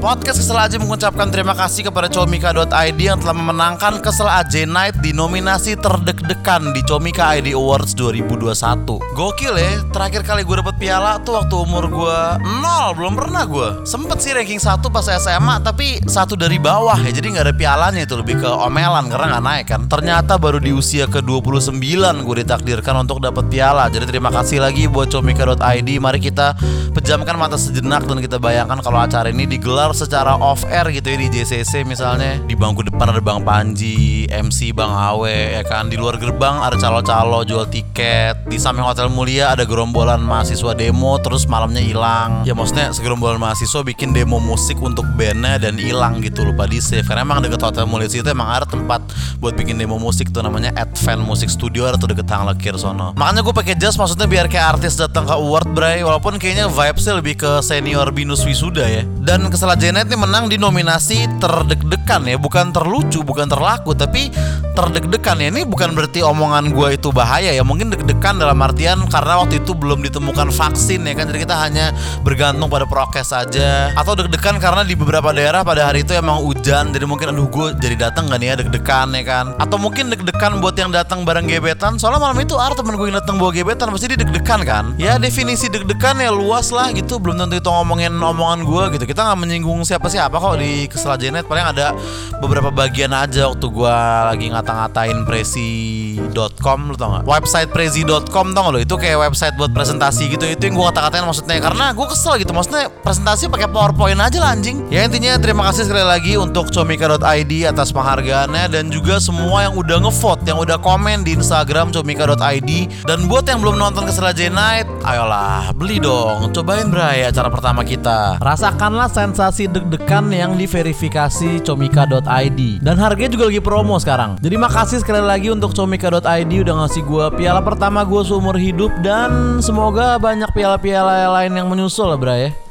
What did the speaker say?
Podcast Kesel Aja mengucapkan terima kasih kepada Comika.id yang telah memenangkan Kesel Aja Night di nominasi terdek-dekan di Comika ID Awards 2021. Gokil ya, terakhir kali gue dapet piala tuh waktu umur gue nol, belum pernah gue. Sempet sih ranking satu pas SMA, tapi satu dari bawah ya, jadi nggak ada pialanya itu lebih ke omelan karena nggak naik kan. Ternyata baru di usia ke 29 gue ditakdirkan untuk dapat piala. Jadi terima kasih lagi buat Comika.id. Mari kita pejamkan mata sejenak dan kita bayangkan kalau acara ini digelar secara off air gitu ya di JCC misalnya. Di bangku depan ada Bang Panji, MC Bang Awe ya kan? Di luar gerbang ada calo-calo jual tiket. Di samping hotel mulia ada gerombolan mahasiswa demo terus malamnya hilang. Ya maksudnya segerombolan mahasiswa bikin demo musik untuk bandnya dan hilang gitu lupa di save karena emang deket hotel mulia situ emang ada tempat buat bikin demo musik tuh namanya Advent Music Studio atau deket Hang Lekir sono. Makanya gue pakai jas maksudnya biar kayak artis datang ke award bray. Walaupun kayaknya vibesnya lebih ke senior binus wisuda ya. Dan kesalahan Janet ini menang di nominasi terdek-dekan ya bukan terlucu bukan terlaku tapi terdek-dekan ya ini bukan berarti omongan gue itu bahaya ya. Mungkin deg-degan dalam artian karena waktu itu belum ditemukan vaksin ya kan. Jadi kita hanya bergantung pada prokes saja. Atau deg-degan karena di beberapa daerah pada hari itu emang hujan jadi mungkin aduh gue jadi datang gak nih ya deg-degan ya kan? Atau mungkin deg-degan buat yang datang bareng gebetan. Soalnya malam itu ada temen gue yang datang bawa gebetan pasti dia deg-degan kan? Ya definisi deg-degan ya luas lah gitu. Belum tentu itu ngomongin omongan gue gitu. Kita nggak menyinggung siapa-siapa kok di kesel Janet paling ada beberapa bagian aja waktu gua lagi ngata-ngatain presi.com lu tau gak? Website presi.com tau gak lo? Itu kayak website buat presentasi gitu Itu yang gua kata-katain maksudnya. Karena gua kesel gitu Maksudnya presentasi pakai powerpoint aja lah anjing. Ya intinya terima kasih sekali lagi untuk comika.id atas penghargaannya Dan juga semua yang udah ngevote Yang udah komen di Instagram comika.id Dan buat yang belum nonton kesel Night Ayolah beli dong. Cobain bray acara pertama kita. Rasakanlah sensasi deg-degan yang diverifikasi comika.id Dan harganya juga lagi promo sekarang. Jadi makasih sekali lagi untuk comika.id udah ngasih gua piala pertama gua seumur hidup. Dan semoga banyak piala-piala lain yang menyusul lah bray ya